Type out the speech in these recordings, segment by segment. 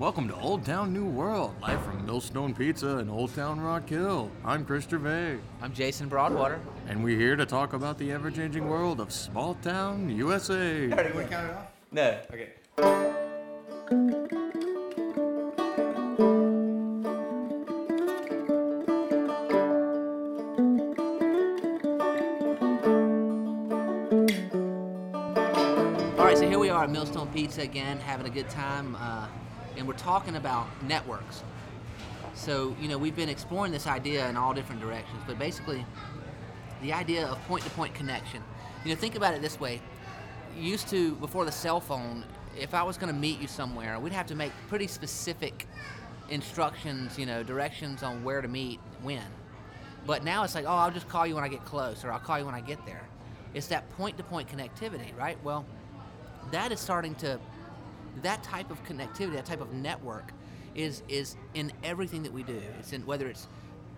Welcome to Old Town New World, live from Millstone Pizza in Old Town Rock Hill. I'm Chris Gervais, I'm Jason Broadwater. and we're here to talk about the ever changing world of small town USA. Want to count it off? No. Okay. All right, so here we are at Millstone Pizza again, having a good time, uh, and we're talking about networks. So, you know, we've been exploring this idea in all different directions, but basically, the idea of point to point connection. You know, think about it this way. Used to, before the cell phone, if I was going to meet you somewhere, we'd have to make pretty specific instructions, you know, directions on where to meet, when. But now it's like, oh, I'll just call you when I get close, or I'll call you when I get there. It's that point to point connectivity, right? Well, that is starting to that type of connectivity that type of network is is in everything that we do. It's in whether it's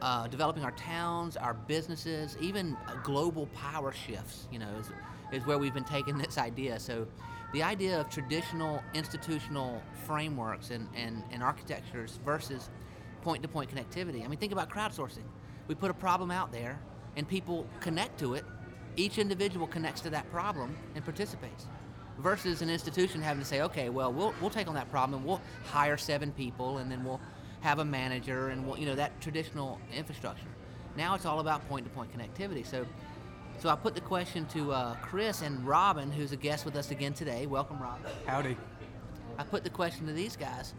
uh, developing our towns our businesses even uh, global power shifts you know is, is where we've been taking this idea. So the idea of traditional institutional frameworks and, and, and architectures versus point-to-point connectivity. I mean think about crowdsourcing. We put a problem out there and people connect to it. Each individual connects to that problem and participates versus an institution having to say, okay, well, we'll, we'll take on that problem and we'll hire seven people and then we'll have a manager and we'll, you know, that traditional infrastructure. Now it's all about point-to-point connectivity. So, so I put the question to uh, Chris and Robin, who's a guest with us again today. Welcome, Robin. Howdy. I put the question to these guys.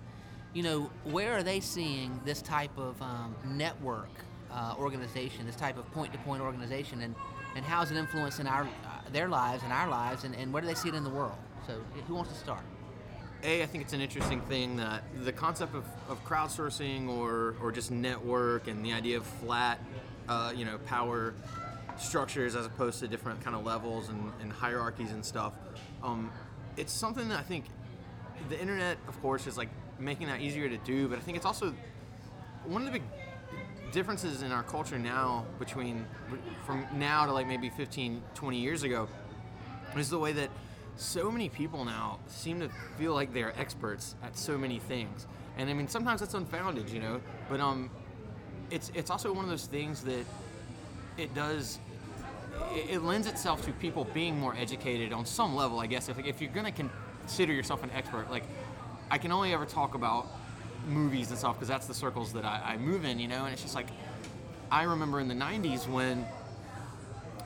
You know, where are they seeing this type of um, network uh, organization, this type of point-to-point organization, and and how is it influencing our their lives and our lives, and, and where do they see it in the world? So, who wants to start? A, I think it's an interesting thing that the concept of, of crowdsourcing or, or just network and the idea of flat, uh, you know, power structures as opposed to different kind of levels and, and hierarchies and stuff. Um, it's something that I think the internet, of course, is like making that easier to do, but I think it's also one of the big differences in our culture now between from now to like maybe 15, 20 years ago is the way that so many people now seem to feel like they're experts at so many things. And I mean, sometimes that's unfounded, you know, but um, it's it's also one of those things that it does. It, it lends itself to people being more educated on some level, I guess. If, if you're gonna consider yourself an expert, like I can only ever talk about movies and stuff because that's the circles that I, I move in, you know. And it's just like I remember in the '90s when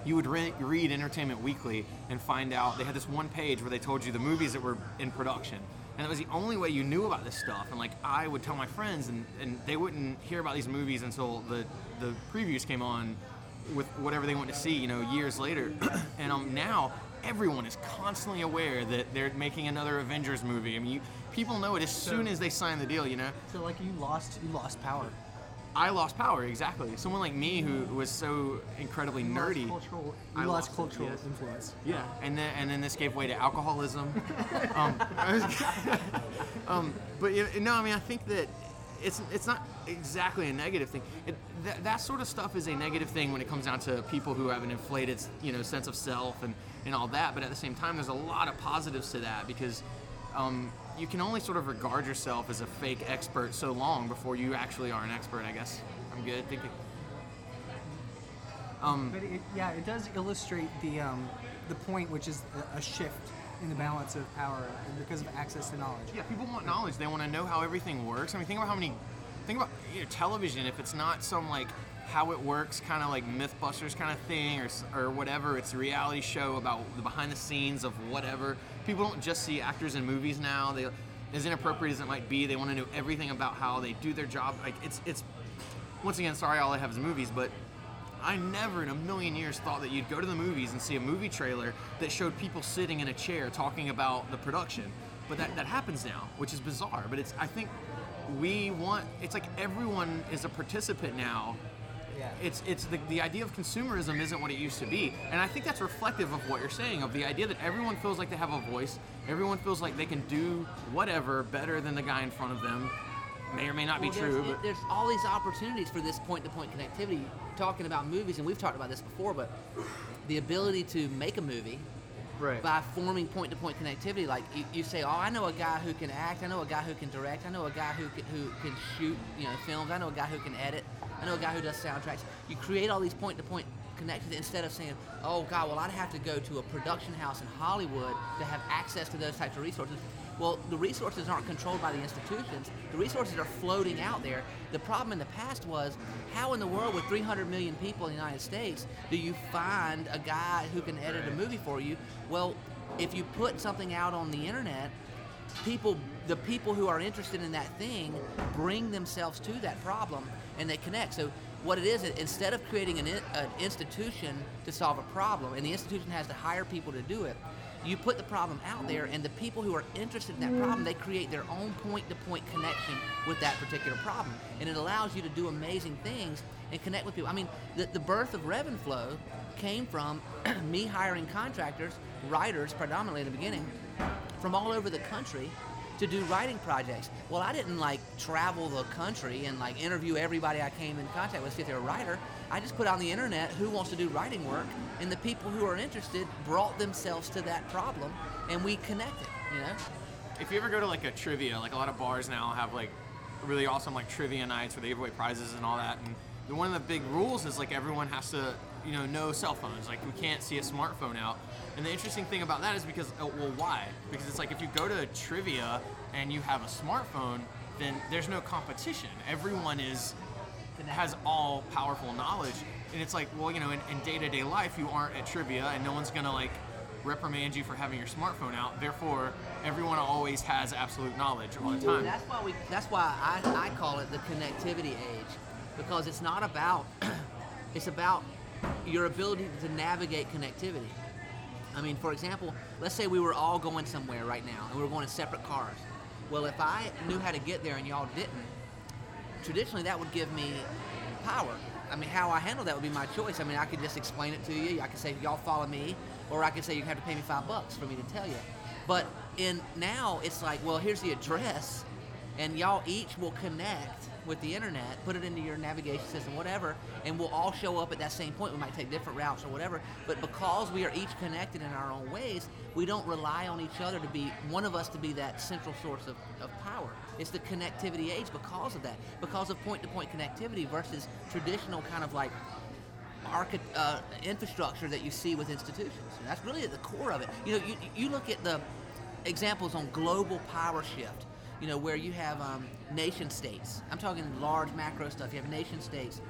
you would re- read Entertainment Weekly and find out they had this one page where they told you the movies that were in production. And that was the only way you knew about this stuff. And like I would tell my friends, and, and they wouldn't hear about these movies until the, the previews came on with whatever they went to see, you know, years later. and um, now everyone is constantly aware that they're making another Avengers movie. I mean, you, people know it as soon as they sign the deal, you know. So like you lost you lost power. I lost power exactly. Someone like me who was so incredibly You nerdy. Lost cultural, you I lost, lost cultural yes. influence. Yeah, and then and then this gave way to alcoholism. um, um, but you know, no, I mean I think that it's it's not exactly a negative thing. It, that, that sort of stuff is a negative thing when it comes down to people who have an inflated you know sense of self and and all that. But at the same time, there's a lot of positives to that because. Um, you can only sort of regard yourself as a fake expert so long before you actually are an expert. I guess I'm good. Thank you. Um, But it, yeah, it does illustrate the um, the point, which is a, a shift in the balance of power because of access to knowledge. Yeah, people want knowledge. They want to know how everything works. I mean, think about how many. Think about you know, television. If it's not some like how it works, kind of like MythBusters kind of thing, or or whatever. It's a reality show about the behind the scenes of whatever. People don't just see actors in movies now. They, as inappropriate as it might be, they want to know everything about how they do their job. Like it's it's. Once again, sorry, all I have is movies, but I never in a million years thought that you'd go to the movies and see a movie trailer that showed people sitting in a chair talking about the production. But that, that happens now, which is bizarre. But it's I think we want it's like everyone is a participant now. Yeah. It's it's the, the idea of consumerism isn't what it used to be. And I think that's reflective of what you're saying, of the idea that everyone feels like they have a voice, everyone feels like they can do whatever better than the guy in front of them. May or may not be Well, true, there's, but there's all these opportunities for this point-to-point connectivity. Talking about movies, and we've talked about this before, but the ability to make a movie Right. by forming point-to-point connectivity. Like you, you say, oh, I know a guy who can act. I know a guy who can direct. I know a guy who can, who can shoot, you know, films. I know a guy who can edit. I know a guy who does soundtracks. You create all these point-to-point connections instead of saying, oh God, well I'd have to go to a production house in Hollywood to have access to those types of resources. Well, the resources aren't controlled by the institutions. The resources are floating out there. The problem in the past was how in the world, with 300 million people in the United States, do you find a guy who can edit a movie for you? Well, if you put something out on the internet, people, the people who are interested in that thing, bring themselves to that problem and they connect. So what it is, instead of creating an, an institution to solve a problem, and the institution has to hire people to do it, you put the problem out there, and the people who are interested in that problem, they create their own point-to-point connection with that particular problem, and it allows you to do amazing things and connect with people. I mean, the, the birth of Revenflow came from me hiring contractors, writers predominantly in the beginning, from all over the country to do writing projects. Well, I didn't like travel the country and like interview everybody I came in contact with, see if they're a writer. I just put on the internet who wants to do writing work, and the people who are interested brought themselves to that problem, and we connected. You know, if you ever go to like a trivia, like a lot of bars now have like really awesome like trivia nights where they give away prizes and all that. And one of the big rules is like everyone has to, you know, no cell phones. Like we can't see a smartphone out. And the interesting thing about that is because, uh, well, why? Because it's like if you go to trivia and you have a smartphone, then there's no competition. Everyone is has all powerful knowledge, and it's like, well, you know, in, in day-to-day life, you aren't at trivia, and no one's gonna like reprimand you for having your smartphone out. Therefore, everyone always has absolute knowledge all the time. that's why we. That's why I, I call it the connectivity age, because it's not about. it's about your ability to navigate connectivity. I mean, for example, let's say we were all going somewhere right now, and we were going in separate cars. Well, if I knew how to get there and y'all didn't, traditionally that would give me power. I mean, how I handle that would be my choice. I mean, I could just explain it to you. I could say, y'all follow me, or I could say you have to pay me five bucks for me to tell you. But in now, it's like, well, here's the address, and y'all each will connect with the internet, put it into your navigation system, whatever, and we'll all show up at that same point. We might take different routes or whatever, but because we are each connected in our own ways, we don't rely on each other to be one of us to be that central source of, of power. It's the connectivity age because of that, because of point-to-point connectivity versus traditional kind of like archi- uh, infrastructure that you see with institutions. And that's really at the core of it. You know, you, you look at the examples on global power shift, you know, where you have um, nation states. I'm talking large macro stuff. You have nation states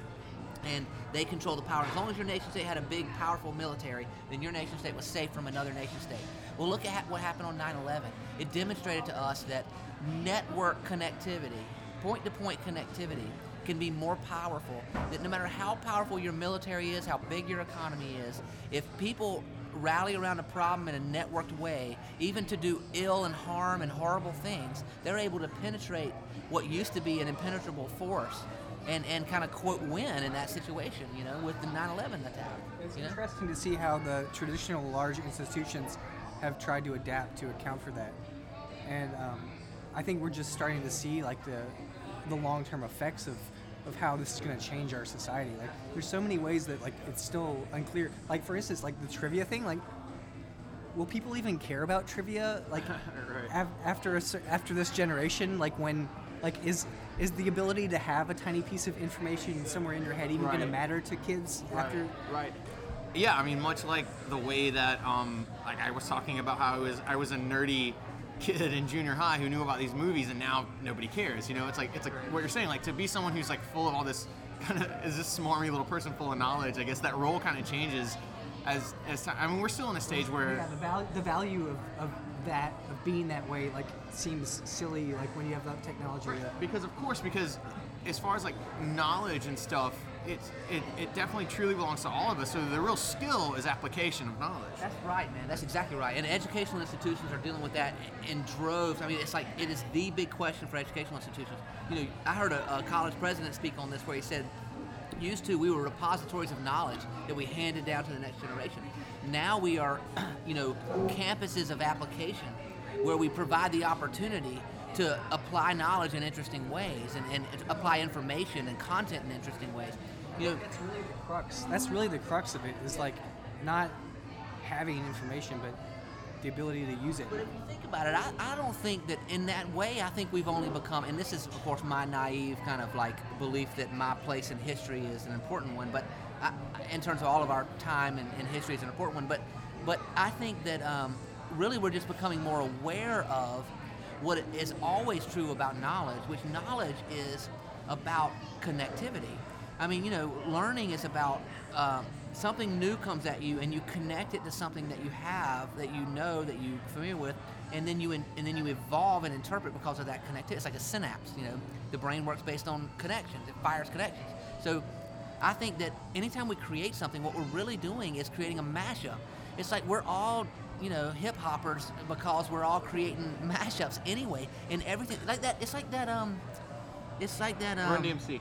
and they control the power. As long as your nation state had a big, powerful military, then your nation state was safe from another nation state. Well, look at what happened on 9 11. It demonstrated to us that network connectivity, point to point connectivity, can be more powerful. That no matter how powerful your military is, how big your economy is, if people rally around a problem in a networked way, even to do ill and harm and horrible things, they're able to penetrate what used to be an impenetrable force and, and kind of quote win in that situation, you know, with the 9/11 attack. It's you know? interesting to see how the traditional large institutions have tried to adapt to account for that, and um, I think we're just starting to see like the the long-term effects of of how this is going to change our society. Like, there's so many ways that like it's still unclear. Like, for instance, like the trivia thing. Like, will people even care about trivia? Like, Right. af- after a, after this generation, like when like is is the ability to have a tiny piece of information somewhere in your head even going to matter to kids after? right. Yeah, I mean, much like the way that, um, like I was talking about how I was, I was a nerdy kid in junior high who knew about these movies, and now nobody cares. You know, it's like it's like what you're saying, like to be someone who's like full of all this kind of is this smarmy little person full of knowledge. I guess that role kind of changes as as time. I mean, we're still in a stage where Yeah, the value the value of, of that of being that way like seems silly like when you have that technology. that- because of course because as far as like knowledge and stuff it's it, it definitely truly belongs to all of us so the real skill is application of knowledge That's right, man. That's exactly right. And educational institutions are dealing with that in droves. I mean, it's like it is the big question for educational institutions. You know, I heard a, a college president speak on this where he said, used to we were repositories of knowledge that we handed down to the next generation. Now we are, you know, campuses of application where we provide the opportunity to apply knowledge in interesting ways and, and apply information and content in interesting ways. You know, That's really the crux. That's really the crux of it. Is like not having information, but the ability to use it. But if you think about it, I, I don't think that in that way, I think we've only become, and this is, of course, my naive kind of like belief that my place in history is an important one, but I, in terms of all of our time in, in history is an important one, but, but I think that um, really we're just becoming more aware of what is always true about knowledge, which knowledge is about connectivity. I mean, you know, learning is about um, something new comes at you, and you connect it to something that you have, that you know, that you're familiar with, and then you in, and then you evolve and interpret because of that connectivity. It's like a synapse. You know, the brain works based on connections. It fires connections. So, I think that anytime we create something, what we're really doing is creating a mashup. It's like we're all you know hip hoppers because we're all creating mashups anyway, and everything like that. It's like that. Um, it's like that. Um, Run DMC.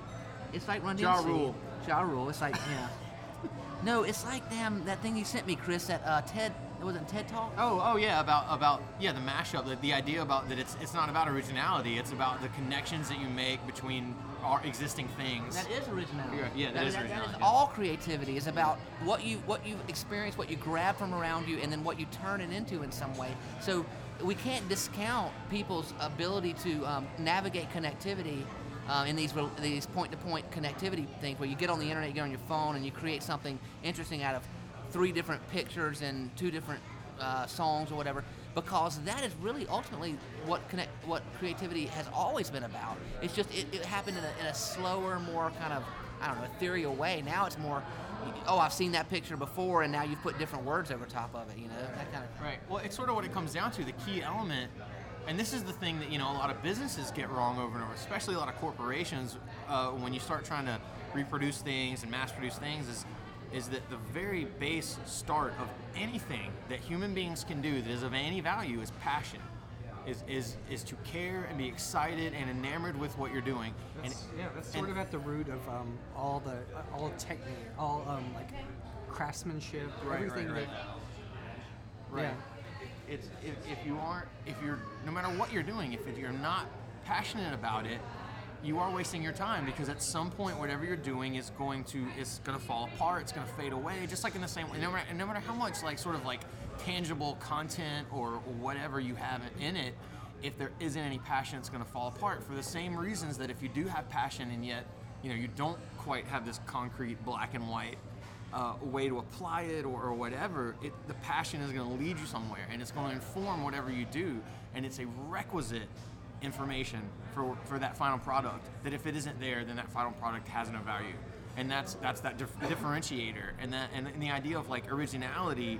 it's like Run Ja DMC. Rule. Ja Rule. It's like yeah. no, it's like damn that thing you sent me, Chris. That uh, TED was it TED Talk? Oh, oh yeah, about about yeah the mashup. The, the idea about that it's it's not about originality. It's about the connections that you make between our existing things. That is originality. Yeah, yeah, that is originality, That is all creativity. is about what you what you experience, what you grab from around you, and then what you turn it into in some way. So we can't discount people's ability to um, navigate connectivity. Uh, in these these point-to-point connectivity things, where you get on the internet, you get on your phone, and you create something interesting out of three different pictures and two different uh, songs or whatever, because that is really ultimately what connect what creativity has always been about. It's just it, it happened in a, in a slower, more kind of I don't know ethereal way. Now it's more, oh, I've seen that picture before, and now you've put different words over top of it. You know that kind of. thing. Right. Well, it's sort of what it comes down to. The key element, and this is the thing that you know a lot of businesses get wrong over and over, especially a lot of corporations. Uh, when you start trying to reproduce things and mass produce things, is is that the very base start of anything that human beings can do that is of any value is passion. Is, is, is to care and be excited and enamored with what you're doing. And yeah, that's sort and- of at the root of um, all the all technique, all um, like craftsmanship, Right, everything right, right. that. Right. Yeah. It's if, if you aren't if you're no matter what you're doing, if you're not passionate about it, you are wasting your time because at some point whatever you're doing is going to is going to fall apart. It's going to fade away. Just like in the same way, no matter, no matter how much like sort of like tangible content or whatever you have in it, if there isn't any passion, it's going to fall apart for the same reasons that if you do have passion and yet you know you don't quite have this concrete black and white uh, way to apply it or, or whatever, it, the passion is going to lead you somewhere and it's going to inform whatever you do. And it's a requisite information for, for that final product that if it isn't there, then that final product has no value. And that's that's that dif- differentiator. And that and, and the idea of like originality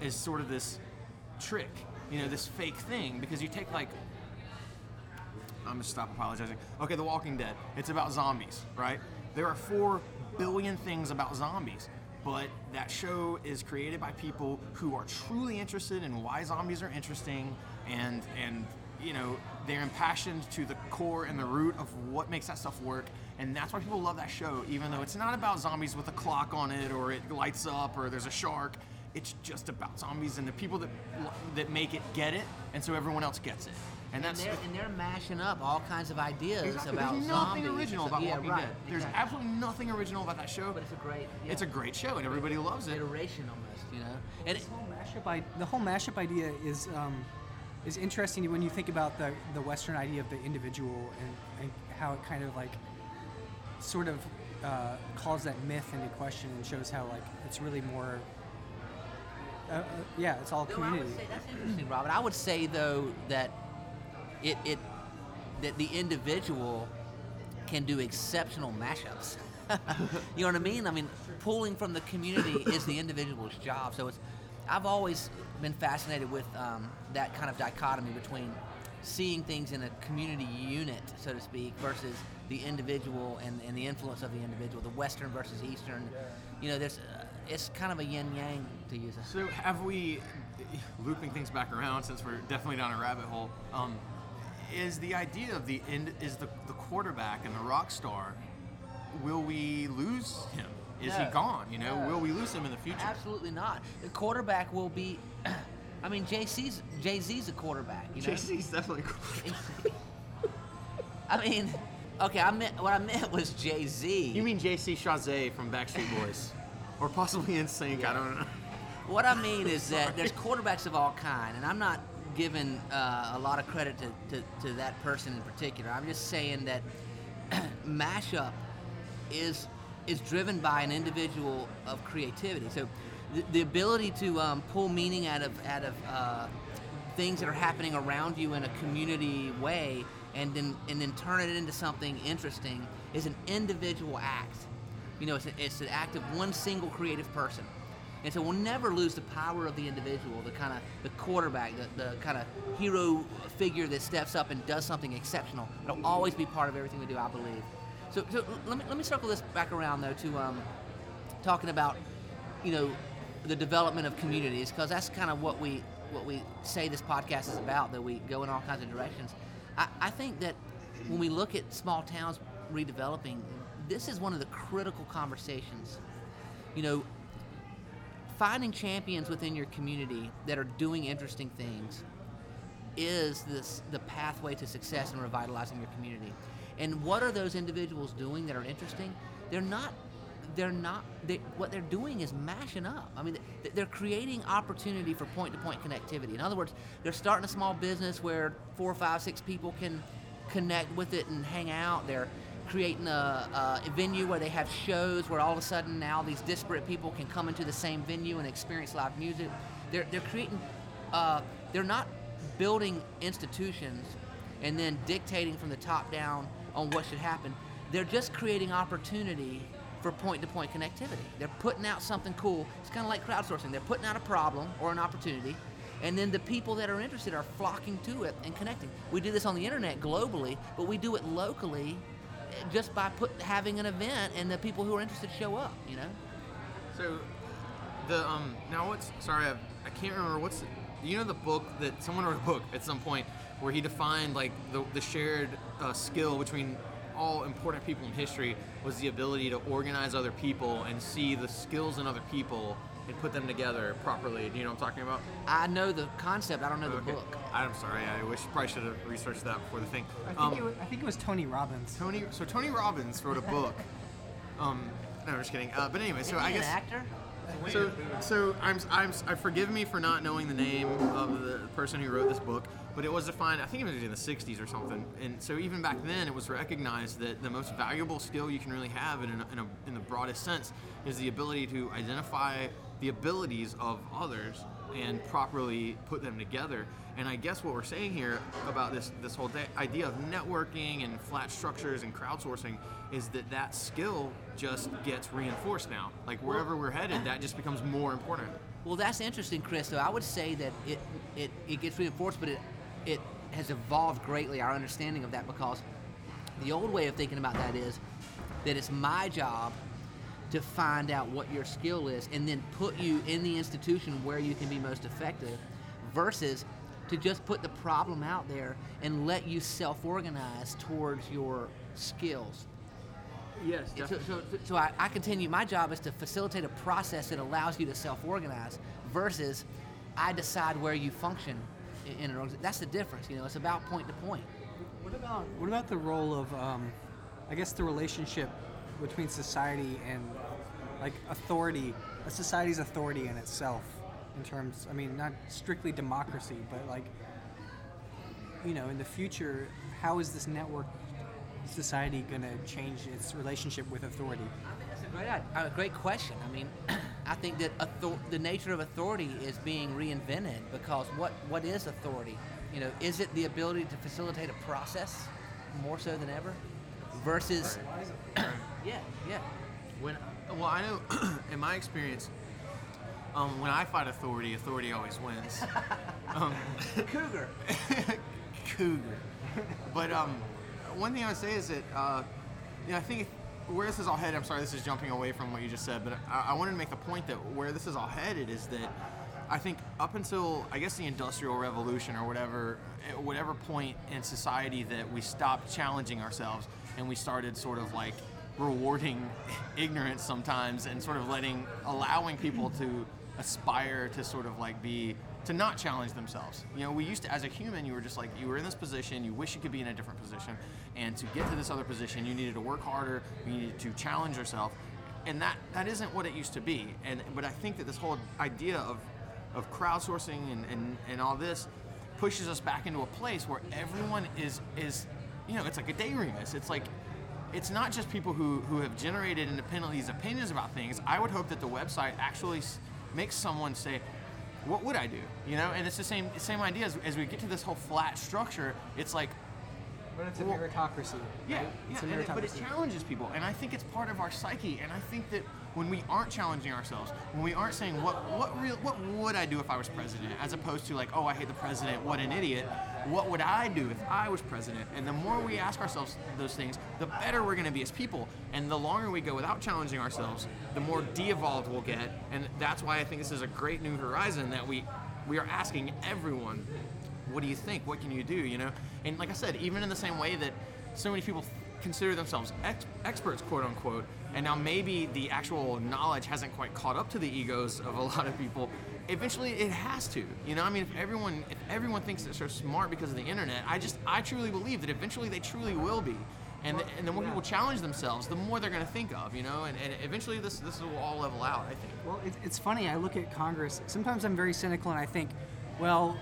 is sort of this trick, you know, this fake thing because you take like I'm gonna stop apologizing. Okay, The Walking Dead. It's about zombies, right? There are four billion things about zombies, but that show is created by people who are truly interested in why zombies are interesting, and and you know they're impassioned to the core and the root of what makes that stuff work, and that's why people love that show, even though it's not about zombies with a clock on it or it lights up or there's a shark. It's just about zombies and the people that that make it get it, and so everyone else gets it. And And that's they're, and they're mashing up all kinds of ideas Exactly. about There's zombies. nothing original about yeah, Walking right, Dead. There's exactly. absolutely nothing original about that show. But it's a great. Yeah, It's a great show and everybody loves it. iteration almost, you know. And it, The whole mashup, I, the whole mashup idea is um, is interesting when you think about the the Western idea of the individual and, and how it kind of like sort of uh, calls that myth into question and shows how like it's really more. Uh, uh, yeah, it's all No, I community. would say that's interesting, Robert. I would say though that it it that the individual can do exceptional mashups. you know what I mean? I mean, pulling from the community is the individual's job. So it's I've always been fascinated with um, that kind of dichotomy between seeing things in a community unit, so to speak, versus the individual and, and the influence of the individual, the Western versus Eastern. You know, there's uh, it's kind of a yin yang to use a So have we, looping things back around since we're definitely down a rabbit hole, um, is the idea of the end, is the, the quarterback and the rock star, will we lose him? Is he gone? You know, No. will we lose him in the future? Absolutely not. The quarterback will be. I mean, JC's Jay Z's a quarterback. You know. JC's definitely I mean, okay. I meant what I meant was Jay Z. You mean JC Chasez from Backstreet Boys? or possibly NSYNC, I don't know. what I mean is that there's quarterbacks of all kind, and I'm not giving uh, a lot of credit to, to, to that person in particular. I'm just saying that mashup is is driven by an individual of creativity. So the, the ability to um, pull meaning out of out of uh, things that are happening around you in a community way, and then and then turn it into something interesting is an individual act. You know, it's, a, it's an act of one single creative person. And so we'll never lose the power of the individual, the kind of the quarterback, the, the kind of hero figure that steps up and does something exceptional. It'll always be part of everything we do, I believe. So, so let me let me circle this back around though to um, talking about, you know, the development of communities because that's kind of what we what we say this podcast is about. That we go in all kinds of directions. I, I think that when we look at small towns redeveloping, this is one of the critical conversations. You know, finding champions within your community that are doing interesting things is this the pathway to success in revitalizing your community. And what are those individuals doing that are interesting? They're not. They're not. They, what they're doing is mashing up. I mean, they- they're creating opportunity for point-to-point connectivity. In other words, they're starting a small business where four, five, six people can connect with it and hang out. They're creating a, a venue where they have shows where all of a sudden now these disparate people can come into the same venue and experience live music. They're, they're creating, uh, they're not building institutions and then dictating from the top down on what should happen. They're just creating opportunity for point to point connectivity. They're putting out something cool. It's kind of like crowdsourcing. They're putting out a problem or an opportunity, and then the people that are interested are flocking to it and connecting. We do this on the internet globally, but we do it locally eh, just by put, having an event and the people who are interested show up, you know? So, the um now what's sorry I, I can't remember what's you know the book that someone wrote a book at some point where he defined like the, the shared uh, skill between all important people in history was the ability to organize other people and see the skills in other people and put them together properly. Do you know what I'm talking about? I know the concept, I don't know the book. I'm sorry. I wish probably should have researched that before the thing. I think, Um, it was, I think it was Tony Robbins. Tony. So Tony Robbins wrote a book. Um, no, I'm just kidding. Uh, but anyway, so Isn't I guess. an actor? So, so I'm, I'm, I forgive me for not knowing the name of the person who wrote this book, but it was defined. I think it was in the '60s or something. And so even back then, it was recognized that the most valuable skill you can really have, in, a, in, a, in the broadest sense, is the ability to identify the abilities of others and properly put them together. And I guess what we're saying here about this this whole da- idea of networking and flat structures and crowdsourcing is that that skill just gets reinforced now. Like wherever we're headed, that just becomes more important. Well, that's interesting, Chris. So I would say that it, it, it gets reinforced, but it, it has evolved greatly, our understanding of that, because the old way of thinking about that is that it's my job to find out what your skill is and then put you in the institution where you can be most effective versus to just put the problem out there and let you self-organize towards your skills. Yes, So, so, so I, I continue. My job is to facilitate a process that allows you to self-organize, versus I decide where you function in, an organization. That's the difference. You know, it's about point to point. What about what about the role of, um, I guess, the relationship between society and like authority, a society's authority in itself, in terms, I mean, not strictly democracy, but like, you know, in the future, how is this network society going to change its relationship with authority? I think that's a great, a great question. I mean, I think that author- the nature of authority is being reinvented because what, what is authority? You know, is it the ability to facilitate a process more so than ever, versus yeah, yeah. When well, I know in my experience, um, when I fight authority, authority always wins. um, Cougar. cougar. But um, one thing I would say is that uh, you know I think where this is all headed. I'm sorry, this is jumping away from what you just said, but I, I wanted to make the point that where this is all headed is that I think up until I guess the Industrial Revolution or whatever, at whatever point in society that we stopped challenging ourselves and we started sort of like rewarding ignorance sometimes and sort of letting allowing people to aspire to sort of like be to not challenge themselves. You know, we used to as a human you were just like you were in this position, you wish you could be in a different position and to get to this other position you needed to work harder, you needed to challenge yourself and that that isn't what it used to be. And but I think that this whole idea of of crowdsourcing and, and, and all this pushes us back into a place where everyone is is you know it's like a daydreamist. It's like it's not just people who, who have generated independently these opinions about things. I would hope that the website actually makes someone say, "What would I do?" You know, and it's the same same idea as, as we get to this whole flat structure. It's like But it's a Well- meritocracy. yeah, right? yeah It's a meritocracy. it- but it challenges people, and I think it's part of our psyche. And I think that when we aren't challenging ourselves, when we aren't saying what what real what would I do if I was president, as opposed to like, oh, I hate the president, what an idiot. What would I do if I was president? And the more we ask ourselves those things, the better we're going to be as people. And the longer we go without challenging ourselves, the more de-evolved we'll get. And that's why I think this is a great new horizon that we we are asking everyone what do you think? What can you do? You know, and like I said, even in the same way that so many people consider themselves ex- experts, quote unquote, and now maybe the actual knowledge hasn't quite caught up to the egos of a lot of people. Eventually, it has to. You know, I mean, if everyone if everyone thinks they're so smart because of the internet, I just I truly believe that eventually they truly will be. And, the, and the more people challenge themselves, the more they're going to think of, you know, and, and eventually this this will all level out. I think. Well, it, it's funny. I look at Congress. Sometimes I'm very cynical, and I think, well,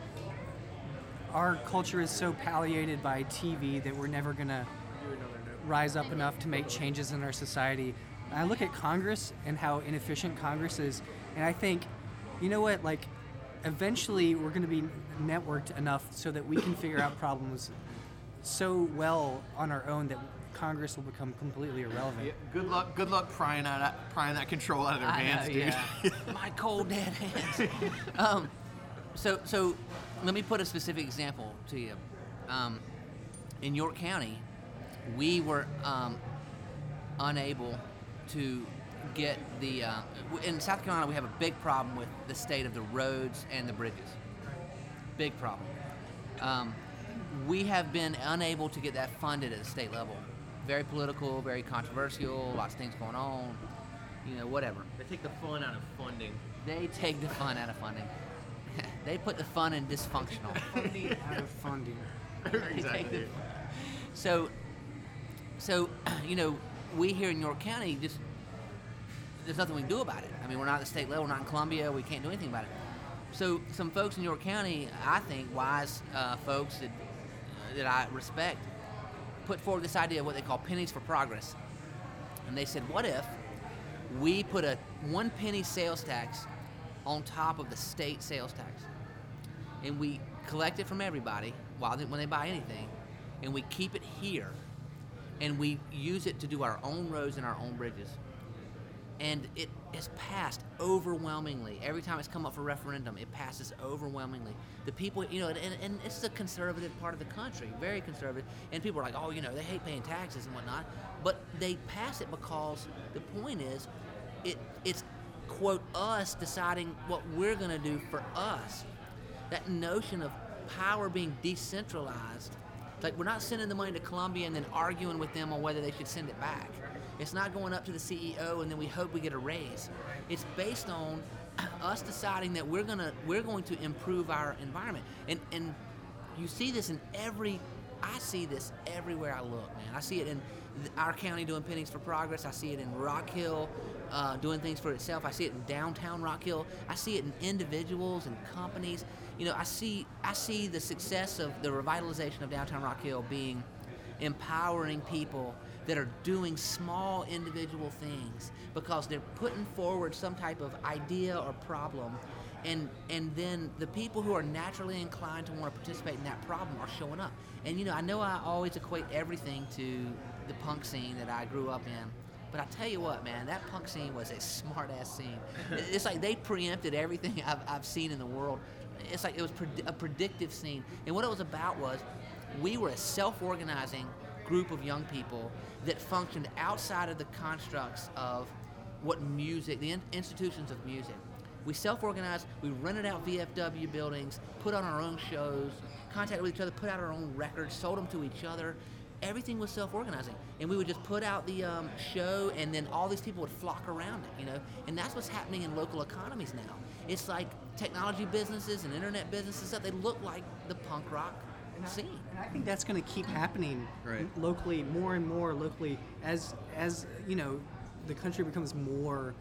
our culture is so palliated by TV that we're never gonna rise up enough to make changes in our society. And I look at Congress and how inefficient Congress is, and I think, you know what? Like, eventually, we're gonna be networked enough so that we can figure out problems so well on our own that Congress will become completely irrelevant. Good luck. Good luck prying that prying that control out of their I hands, know, dude. yeah. My cold dead hands. um, so, so let me put a specific example to you. Um, in York County, we were um, unable to get the. Uh, in South Carolina, we have a big problem with the state of the roads and the bridges. Big problem. Um, we have been unable to get that funded at the state level. Very political, very controversial, lots of things going on, you know, whatever. They take the fun out of funding. They take the fun out of funding. they put the fun in dysfunctional. Funding out of funding. exactly. So, so you know, we here in York County just there's nothing we can do about it. I mean, we're not at the state level, we're not in Columbia, we can't do anything about it. So, some folks in York County, I think, wise uh, folks that that I respect, put forward this idea of what they call pennies for progress, and they said, what if we put a one penny sales tax on top of the state sales tax? and we collect it from everybody while they, when they buy anything, and we keep it here, and we use it to do our own roads and our own bridges. And it has passed overwhelmingly. Every time it's come up for referendum, it passes overwhelmingly. The people, you know, and, and it's the conservative part of the country, very conservative. And people are like, oh, you know, they hate paying taxes and whatnot. But they pass it because the point is, it it's quote us deciding what we're going to do for us that notion of power being decentralized. Like we're not sending the money to Columbia and then arguing with them on whether they should send it back. It's not going up to the CEO and then we hope we get a raise. It's based on us deciding that we're gonna we're going to improve our environment. And and you see this in every I see this everywhere I look, man. I see it in our county doing pennies for progress. I see it in Rock Hill uh, doing things for itself. I see it in downtown Rock Hill. I see it in individuals and companies. You know, I see I see the success of the revitalization of downtown Rock Hill being empowering people that are doing small individual things because they're putting forward some type of idea or problem and and then the people who are naturally inclined to want to participate in that problem are showing up. And you know, I know I always equate everything to the punk scene that I grew up in. But I tell you what, man, that punk scene was a smart ass scene. It's like they preempted everything I've, I've seen in the world. It's like it was pred- a predictive scene. And what it was about was we were a self organizing group of young people that functioned outside of the constructs of what music, the in- institutions of music. We self-organized. We rented out VFW buildings, put on our own shows, contacted with each other, put out our own records, sold them to each other. Everything was self-organizing, and we would just put out the um, show, and then all these people would flock around it, you know. And that's what's happening in local economies now. It's like technology businesses and internet businesses that they look like the punk rock scene. And I think that's going to keep happening Right. locally, more and more locally, as as you know, the country becomes more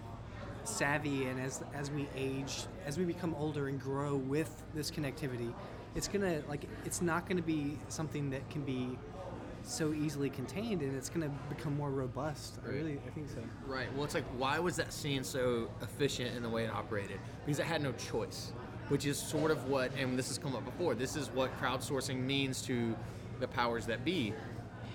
savvy and as as we age, as we become older and grow with this connectivity, it's gonna like it's not gonna be something that can be so easily contained, and it's gonna become more robust. I Right. really, I think so. Right. Well, it's like, why was that scene so efficient in the way it operated? Because it had no choice, which is sort of what, and this has come up before, this is what crowdsourcing means to the powers that be.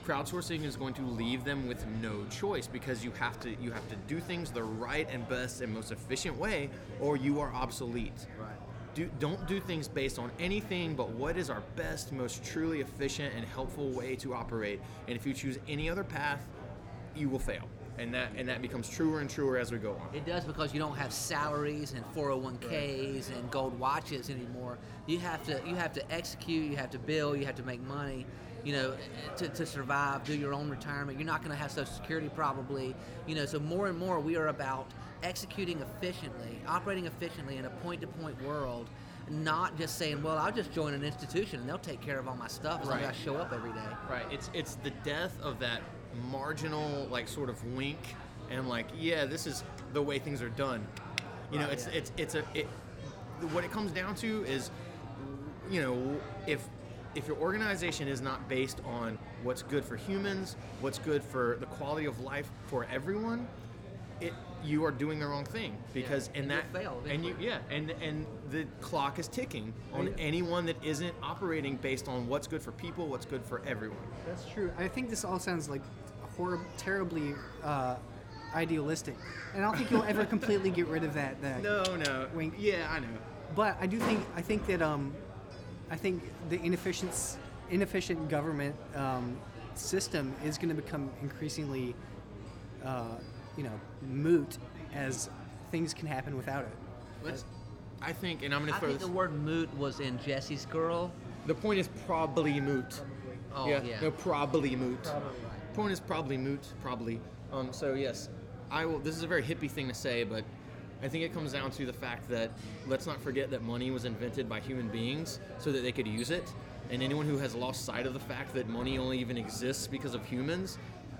Crowdsourcing is going to leave them with no choice because you have to you have to do things the right and best and most efficient way, or you are obsolete. Right. Do, don't do things based on anything but what is our best, most truly efficient and helpful way to operate. And if you choose any other path, you will fail. And that and that becomes truer and truer as we go on. It does because you don't have salaries and 401ks and gold watches anymore. You have to you have to execute, you have to bill, you have to make money, you know, to, to survive, do your own retirement. You're not going to have social security probably, you know, so more and more we are about executing efficiently, operating efficiently in a point-to-point world, not just saying, well, I'll just join an institution and they'll take care of all my stuff as long as I show up every day. Right. It's it's the death of that marginal like sort of wink and like yeah, this is the way things are done. You know, it's yeah. it's it's a it, what it comes down to is you know, if if your organization is not based on what's good for humans, what's good for the quality of life for everyone, it you are doing the wrong thing because and and that fail and you yeah and and the clock is ticking on Right. anyone that isn't operating based on what's good for people, what's good for everyone. That's true. I think this all sounds like horrible, terribly uh, idealistic, and I don't think you'll ever completely get rid of that. that No, no. Wink. Yeah, I know. But I do think I think that um, I think the inefficient inefficient government um, system is going to become increasingly, uh, you know, moot as things can happen without it. Let's. I think, and I'm going I to throw think this. the word moot was in Jessie's girl. The point is probably moot. Oh, yeah. yeah. No, probably moot. Point is probably moot. Probably. Um. So yes, I will. This is a very hippie thing to say, but I think it comes down to the fact that let's not forget that money was invented by human beings so that they could use it, and anyone who has lost sight of the fact that money only even exists because of humans,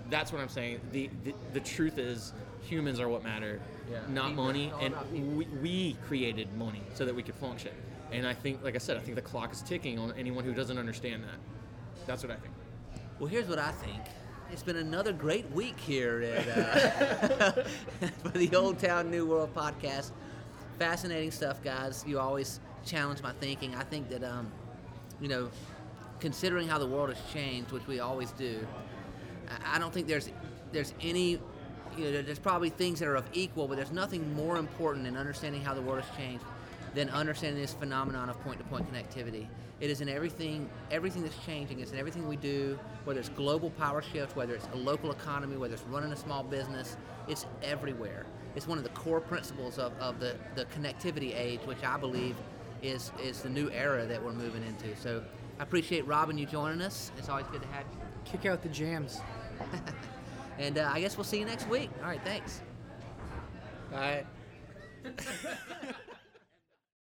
that's what I'm saying. The the, the truth is humans are what matter, Yeah. not People. money, and we, we created money so that we could function. And I think, like I said, I think the clock is ticking on anyone who doesn't understand that. That's what I think. Well, here's what I think. It's been another great week here at, uh, for the Old Town New World podcast. Fascinating stuff, guys. You always challenge my thinking. I think that, um, you know, considering how the world has changed, which we always do, I- don't think there's there's any. You know, there's probably things that are of equal, but there's nothing more important in understanding how the world has changed than understanding this phenomenon of point-to-point connectivity. It is in everything, everything that's changing. It's in everything we do, whether it's global power shifts, whether it's a local economy, whether it's running a small business. It's everywhere. It's one of the core principles of, of the, the connectivity age, which I believe is is the new era that we're moving into. So I appreciate Robin you joining us. It's always good to have you. Kick out the jams. And uh, I guess we'll see you next week. All right, thanks. Bye.